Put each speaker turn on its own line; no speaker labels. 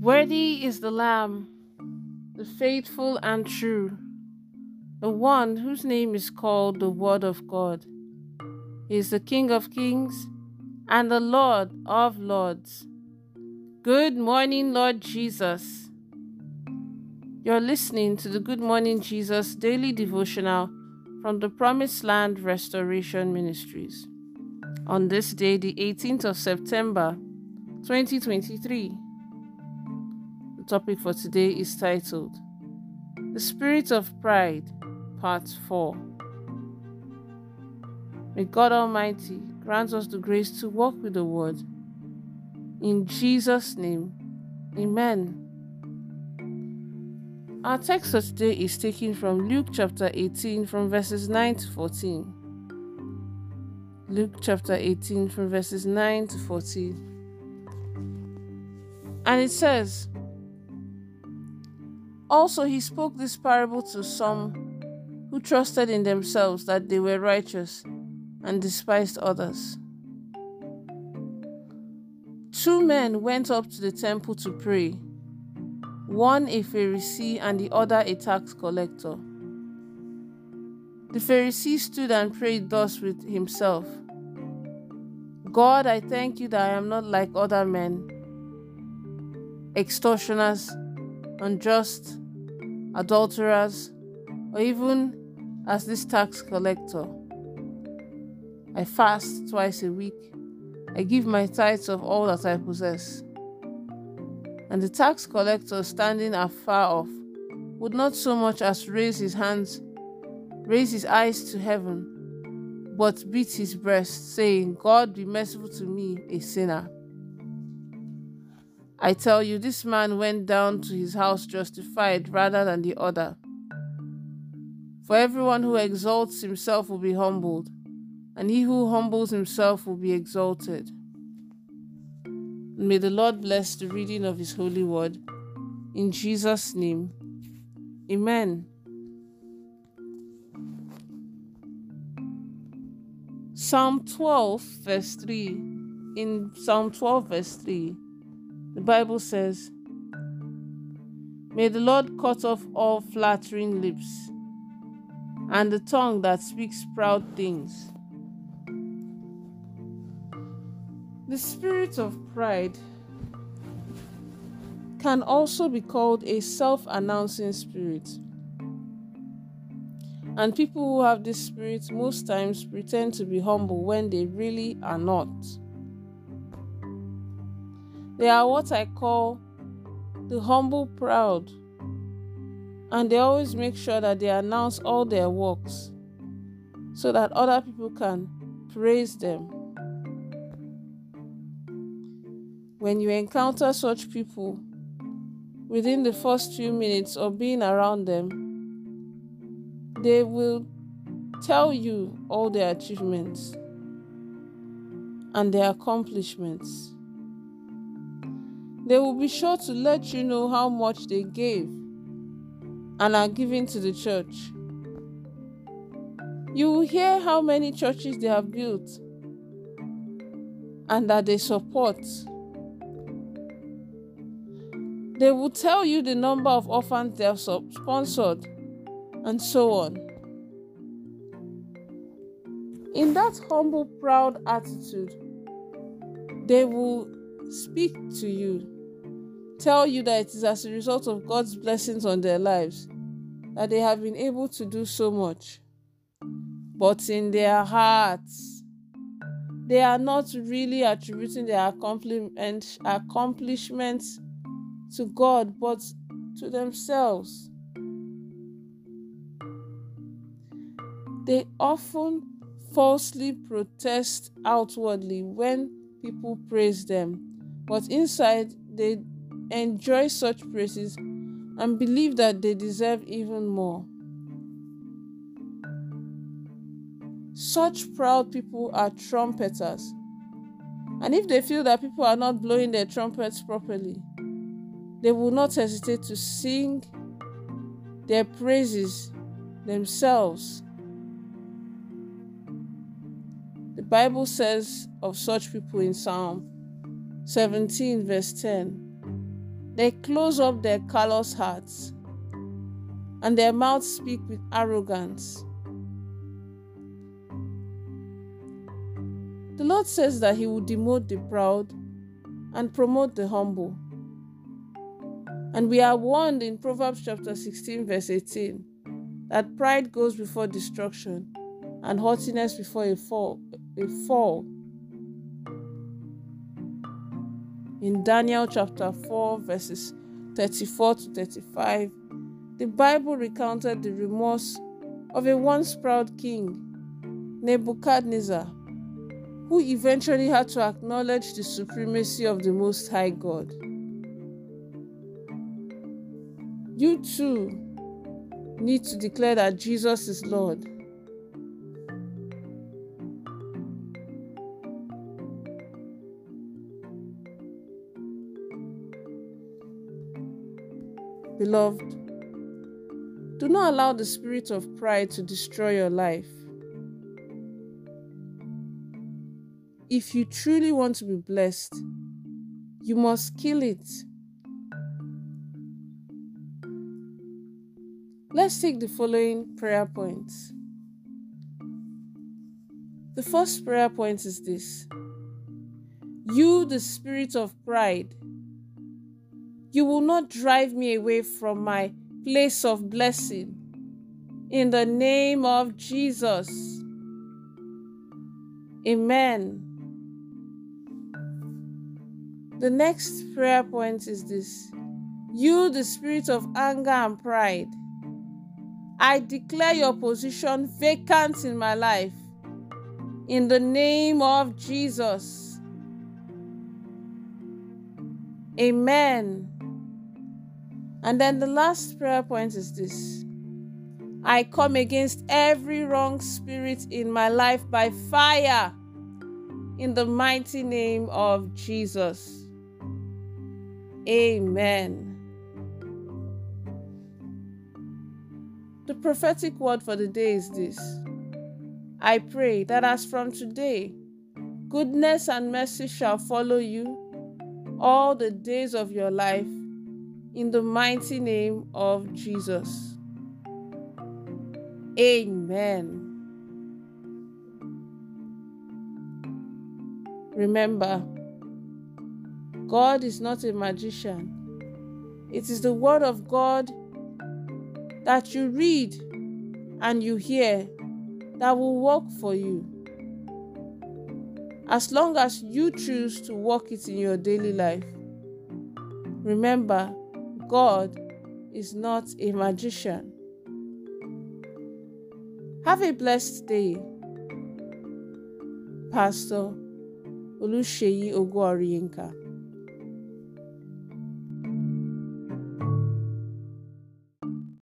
Worthy is the Lamb, the faithful and true, the one whose name is called the Word of God. He is the King of kings and the Lord of lords. Good morning, Lord Jesus. You're listening to the Good Morning Jesus daily devotional from the Promised Land Restoration Ministries. On this day, the 18th of September, 2023 topic for today is titled The Spirit of Pride, Part 4. May God Almighty grant us the grace to walk with the Word. In Jesus' name, Amen. Our text for today is taken from Luke chapter 18, from verses 9 to 14. Luke chapter 18, from verses 9 to 14. And it says, also, he spoke this parable to some who trusted in themselves that they were righteous and despised others. Two men went up to the temple to pray, one a Pharisee and the other a tax collector. The Pharisee stood and prayed thus with himself God, I thank you that I am not like other men, extortioners, unjust, adulterers, or even as this tax collector. I fast twice a week. I give my tithes of all that I possess. And the tax collector, standing afar off, would not so much as raise his hands, raise his eyes to heaven, but beat his breast, saying, God be merciful to me, a sinner. I tell you, this man went down to his house justified rather than the other. For everyone who exalts himself will be humbled, and he who humbles himself will be exalted. may the Lord bless the reading of his holy word. In Jesus' name, Amen. Psalm 12, verse 3. In Psalm 12, verse 3. The Bible says, May the Lord cut off all flattering lips and the tongue that speaks proud things. The spirit of pride can also be called a self announcing spirit. And people who have this spirit most times pretend to be humble when they really are not. They are what I call the humble proud. And they always make sure that they announce all their works so that other people can praise them. When you encounter such people, within the first few minutes of being around them, they will tell you all their achievements and their accomplishments. They will be sure to let you know how much they gave and are giving to the church. You will hear how many churches they have built and that they support. They will tell you the number of orphans they have sponsored and so on. In that humble, proud attitude, they will speak to you tell you that it is as a result of God's blessings on their lives that they have been able to do so much. But in their hearts, they are not really attributing their accomplishments to God, but to themselves. They often falsely protest outwardly when people praise them, but inside they enjoy such praises and believe that they deserve even more. Such proud people are trumpeters. And if they feel that people are not blowing their trumpets properly, they will not hesitate to sing their praises themselves. The Bible says of such people in Psalm 17, verse 10 They close up their callous hearts, and their mouths speak with arrogance. The Lord says that He will demote the proud and promote the humble. And we are warned in Proverbs chapter 16, verse 18, that pride goes before destruction and haughtiness before a fall. A fall. In Daniel chapter 4, verses 34 to 35, the Bible recounted the remorse of a once proud king, Nebuchadnezzar, who eventually had to acknowledge the supremacy of the Most High God. You too need to declare that Jesus is Lord. Beloved, do not allow the spirit of pride to destroy your life. If you truly want to be blessed, you must kill it. Let's take the following prayer points. The first prayer point is this You, the spirit of pride, you will not drive me away from my place of blessing. In the name of Jesus. Amen. The next prayer point is this You, the spirit of anger and pride, I declare your position vacant in my life. In the name of Jesus. Amen. And then the last prayer point is this I come against every wrong spirit in my life by fire in the mighty name of Jesus. Amen. The prophetic word for the day is this I pray that as from today, goodness and mercy shall follow you all the days of your life in the mighty name of Jesus. Amen. Remember, God is not a magician. It is the Word of God that you read and you hear that will work for you. As long as you choose to work it in your daily life. Remember, God is not a magician. Have a blessed day. Pastor Olusheyi Ogwariinka.